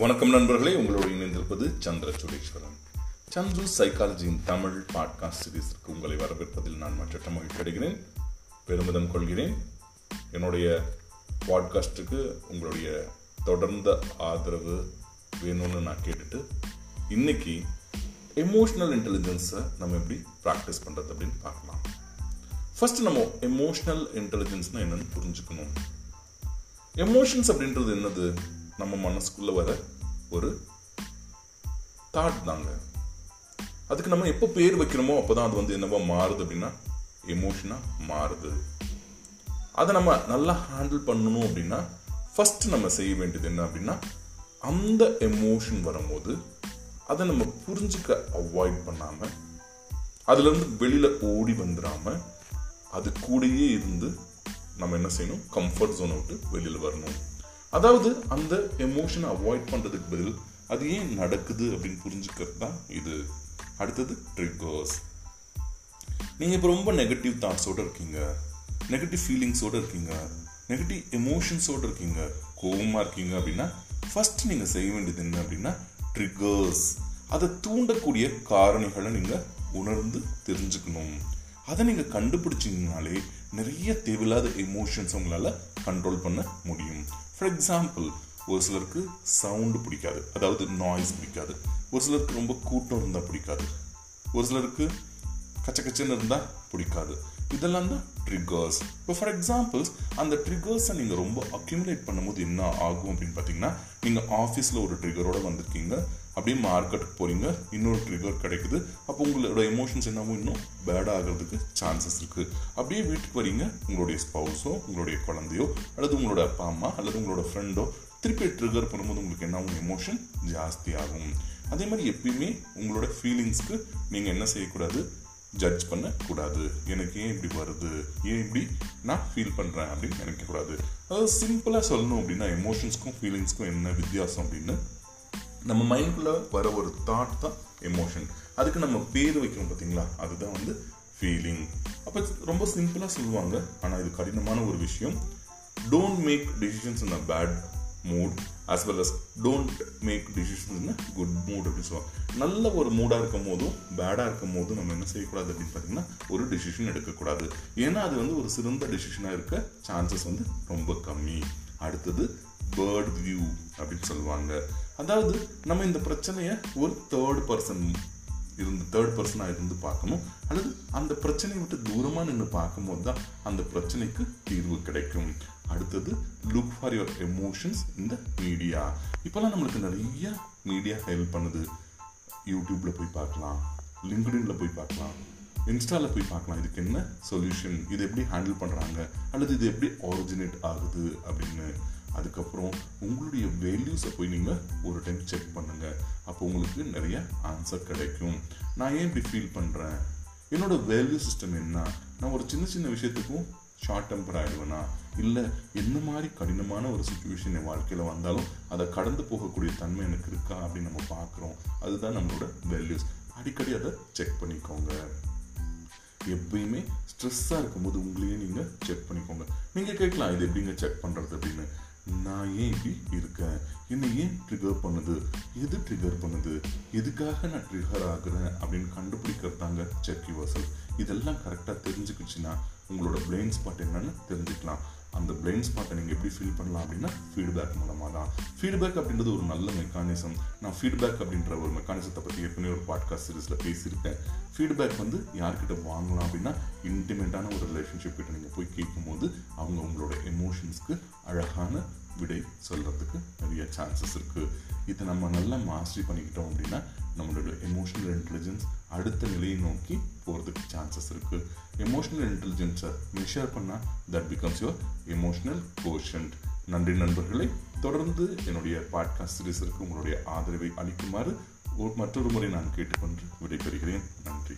வணக்கம் நண்பர்களே உங்களோடு இணைந்திருப்பது சந்திர சுரேஸ்வரன் சந்து சைக்காலஜியின் தமிழ் பாட்காஸ்ட் சீரீஸிற்கு உங்களை வரவேற்பதில் நான் மற்ற மகிழ்ச்சி அடைகிறேன். பெருமிதம் கொள்கிறேன். என்னுடைய பாட்காஸ்ட்டுக்கு உங்களுடைய தொடர்ந்த ஆதரவு வேணும்னு நான் கேட்டுட்டு இன்னைக்கு எமோஷ்னல் இன்டெலிஜென்ஸை நம்ம எப்படி ப்ராக்டிஸ் பண்ணுறது அப்படின்னு பார்க்கலாம். ஃபஸ்ட்டு நம்ம எமோஷ்னல் இன்டெலிஜென்ஸ்னால் என்னென்னு புரிஞ்சுக்கணும். எமோஷன்ஸ் அப்படின்றது என்னது? நம்ம மனசுக்குள்ளே வர ஒரு தாட் தாங்க. அதுக்கு நம்ம எப்போ பேர் வைக்கிறோமோ அப்போதான் அது வந்து என்னவா மாறுது அப்படின்னா எமோஷனாக மாறுது. அதை நம்ம நல்லா ஹேண்டில் பண்ணணும் அப்படின்னா ஃபர்ஸ்ட் நம்ம செய்ய வேண்டியது என்ன அப்படின்னா அந்த எமோஷன் வரும்போது அதை நம்ம புரிஞ்சுக்க அவாய்ட் பண்ணாமல் அதுலேருந்து வெளியில் ஓடி வந்துடாமல் அது கூடயே இருந்து நம்ம என்ன செய்யணும்? கம்ஃபர்ட் ஜோனை விட்டு வெளியில் வரணும். அதாவது அந்த எமோஷனை அவாய்ட் பண்ணுறதுக்கு பதில் அது ஏன் நடக்குது அப்படின்னு புரிஞ்சுக்கிறது தான் இது. அடுத்தது ட்ரிகர்ஸ் நீங்கள் இப்போ ரொம்ப நெகட்டிவ் தாட்ஸோட இருக்கீங்க. நெகட்டிவ் ஃபீலிங்ஸோடு இருக்கீங்க. நெகட்டிவ் எமோஷன்ஸோட இருக்கீங்க. கோபமாக இருக்கீங்க அப்படின்னா ஃபர்ஸ்ட் நீங்கள் செய்ய வேண்டியது என்ன அப்படின்னா ட்ரிகர்ஸ் அதை தூண்டக்கூடிய காரணிகளை நீங்கள் உணர்ந்து தெரிஞ்சுக்கணும். அதை நீங்கள் கண்டுபிடிச்சிங்கனாலே நிறைய தேவையில்லாத எமோஷன்ஸ் உங்களால் கண்ட்ரோல் பண்ண முடியும். ஃபார் எக்ஸாம்பிள் ஒரு சிலருக்கு சவுண்டு பிடிக்காது. அதாவது நாய்ஸ் பிடிக்காது. ஒரு சிலருக்கு ரொம்ப கூட்டம் இருந்தால் பிடிக்காது. ஒரு சிலருக்கு கச்ச கச்சன்னு இருந்தால் பிடிக்காது. இதெல்லாம் தான் ட்ரிகர்ஸ் இப்போ ஃபார் எக்ஸாம்பிள்ஸ் அந்த ட்ரிகர்ஸை நீங்கள் ரொம்ப அக்யூமுலேட் பண்ணும்போது என்ன ஆகும் அப்படின்னு பார்த்தீங்கன்னா நீங்கள் ஆஃபீஸில் ஒரு ட்ரிகரோடு வந்திருக்கீங்க. அப்படியே மார்க்கெட்டுக்கு போகிறீங்க இன்னொரு ட்ரிகர் கிடைக்குது. அப்போ உங்களோட எமோஷன்ஸ் என்னவோ இன்னும் பேட் ஆகிறதுக்கு சான்சஸ் இருக்குது அப்படியே வீட்டுக்கு வரீங்க. உங்களுடைய ஸ்பவுஸோ உங்களுடைய குழந்தையோ அல்லது உங்களோட அப்பா அம்மா அல்லது உங்களோட ஃப்ரெண்டோ திருப்பி ட்ரிகர் பண்ணும்போது உங்களுக்கு என்ன ஆகும்? எமோஷன் ஜாஸ்தி ஆகும். அதே மாதிரி எப்பயுமே உங்களோட ஃபீலிங்ஸ்க்கு நீங்கள் என்ன செய்யக்கூடாது? ஜட்ஜ் பண்ணக்கூடாது. எனக்கு ஏன் இப்படி வருது? ஏன் இப்படி நான் ஃபீல் பண்ணுறேன் அப்படின்னு நினைக்கக்கூடாது. அதாவது சிம்பிளாக சொல்லணும் அப்படின்னா எமோஷன்ஸ்க்கும் ஃபீலிங்ஸ்க்கும் என்ன வித்தியாசம் அப்படின்னு நம்ம மைண்டுக்குள்ள வர ஒரு தாட் தான் எமோஷன் அதுக்கு நம்ம பேர் வைக்கிறோம் பார்த்தீங்களா? அதுதான் வந்து ஃபீலிங் அப்போ ரொம்ப சிம்பிளாக சொல்லுவாங்க. ஆனால் இது கடினமான ஒரு விஷயம். Don't make decisions in a bad mood as well as don't make decisions in good mood அப்படின்னு சொல்லுவாங்க. நல்ல ஒரு மூடாக இருக்கும் போதும் பேடாக இருக்கும் போதும் நம்ம என்ன செய்யக்கூடாது அப்படின்னு பார்த்தீங்கன்னா ஒரு டிசிஷன் எடுக்கக்கூடாது. ஏன்னா அது வந்து ஒரு சிறந்த டிசிஷனாக இருக்க சான்சஸ் வந்து ரொம்ப கம்மி. அடுத்தது பேர்ட் வியூ அப்படின்னு சொல்லுவாங்க. அதாவது நம்ம இந்த பிரச்சனையை ஒரு தேர்ட் பர்சன் இருந்து தேர்ட் பர்சனாக இருந்து பார்க்கணும். அல்லது அந்த பிரச்சனையை விட்டு தூரமாக நின்று பார்க்கும்போது தான் அந்த பிரச்சனைக்கு தீர்வு கிடைக்கும். அடுத்தது லுக் ஃபார் யுவர் எமோஷன்ஸ் இந்த மீடியா இப்போல்லாம் நம்மளுக்கு நிறைய மீடியா ஹெல்ப் பண்ணுது. யூடியூப்பில் போய் பார்க்கலாம் லிங்க்டின்ல போய் பார்க்கலாம் இன்ஸ்டாவில் போய் பார்க்கலாம். இதுக்கு என்ன சொல்யூஷன் இது எப்படி ஹேண்டில் பண்ணுறாங்க அல்லது இது எப்படி ஆரிஜினேட் ஆகுது அப்படின்னு அதுக்கப்புறம் உங்களுடைய வேல்யூஸை போய் நீங்கள் ஒரு டைம் செக் பண்ணுங்கள் அப்போ உங்களுக்கு நிறைய ஆன்சர் கிடைக்கும். நான் ஏன் இப்படி ஃபீல் பண்ணுறேன் என்னோட வேல்யூ சிஸ்டம் என்ன? நான் ஒரு சின்ன சின்ன விஷயத்துக்கும் ஷார்ட் டெம்பர் ஆகிடுவேனா இல்லை என்ன மாதிரி கடினமான ஒரு சுச்சுவேஷன் என் வாழ்க்கையில் வந்தாலும் அதை கடந்து போகக்கூடிய தன்மை எனக்கு இருக்கா அப்படின்னு நம்ம பார்க்குறோம். அதுதான் நம்மளோட வேல்யூஸ் அடிக்கடி அதை செக் பண்ணிக்கோங்க. எப்பயுமே ஸ்ட்ரெஸ்ஸாக இருக்கும்போது உங்களையே நீங்கள் செக் பண்ணிக்கோங்க. நீங்கள் கேட்கலாம் இது எப்படிங்க செக் பண்ணுறது அப்படின்னு. நான் ஏன் இப்படி இருக்கேன்? என்னை ஏன் ட்ரிகர் பண்ணுது? எது ட்ரிகர் பண்ணுது? எதுக்காக நான் ட்ரிகர் ஆகுறேன்? அப்படின்னு கண்டுபிடிக்கிறது தாங்க செக் யுவர் இதெல்லாம் கரெக்டாக தெரிஞ்சுக்கிச்சுன்னா உங்களோட பிரெயின் ஸ்பாட் என்னன்னு தெரிஞ்சுக்கலாம். அந்த பிளைண்ட் ஸ்பாட்டை நீங்கள் எப்படி ஃபீல் பண்ணலாம் அப்படின்னா ஃபீட்பேக் மூலமாக தான். ஃபீட்பேக் அப்படின்றது ஒரு நல்ல மெக்கானிசம் நான் ஃபீட்பேக் அப்படின்ற ஒரு மெக்கானிசத்தை பற்றி ஏற்கனவே ஒரு பாட்காஸ்ட் சீரீஸில் பேசியிருக்கேன். ஃபீட்பேக் வந்து யார்கிட்ட வாங்கலாம் அப்படின்னா இன்டிமேட்டான ஒரு ரிலேஷன்ஷிப் கிட்ட நீங்கள் போய் கேட்கும்போது அவங்க உங்களோட எமோஷன்ஸ்க்கு அழகான விடை சொல்கிறதுக்கு நிறைய சான்சஸ் இருக்குது இதை நம்ம நல்லா மாஸ்டரி பண்ணிக்கிட்டோம் அப்படின்னா நம்மளோட எமோஷனல் இன்டெலிஜென்ஸ் அடுத்த நிலையை நோக்கி போகிறதுக்கு சான்சஸ் இருக்குது எமோஷனல் இன்டெலிஜென்ஸை மெஷர் பண்ணால் that becomes your emotional quotient நன்றி நண்பர்களை. தொடர்ந்து என்னுடைய பாட்காஸ்ட் சீரீஸிற்கு உங்களுடைய ஆதரவை அளிக்குமாறு மற்றொரு முறை நான் கேட்டுக்கொண்டு விடைபெறுகிறேன். நன்றி.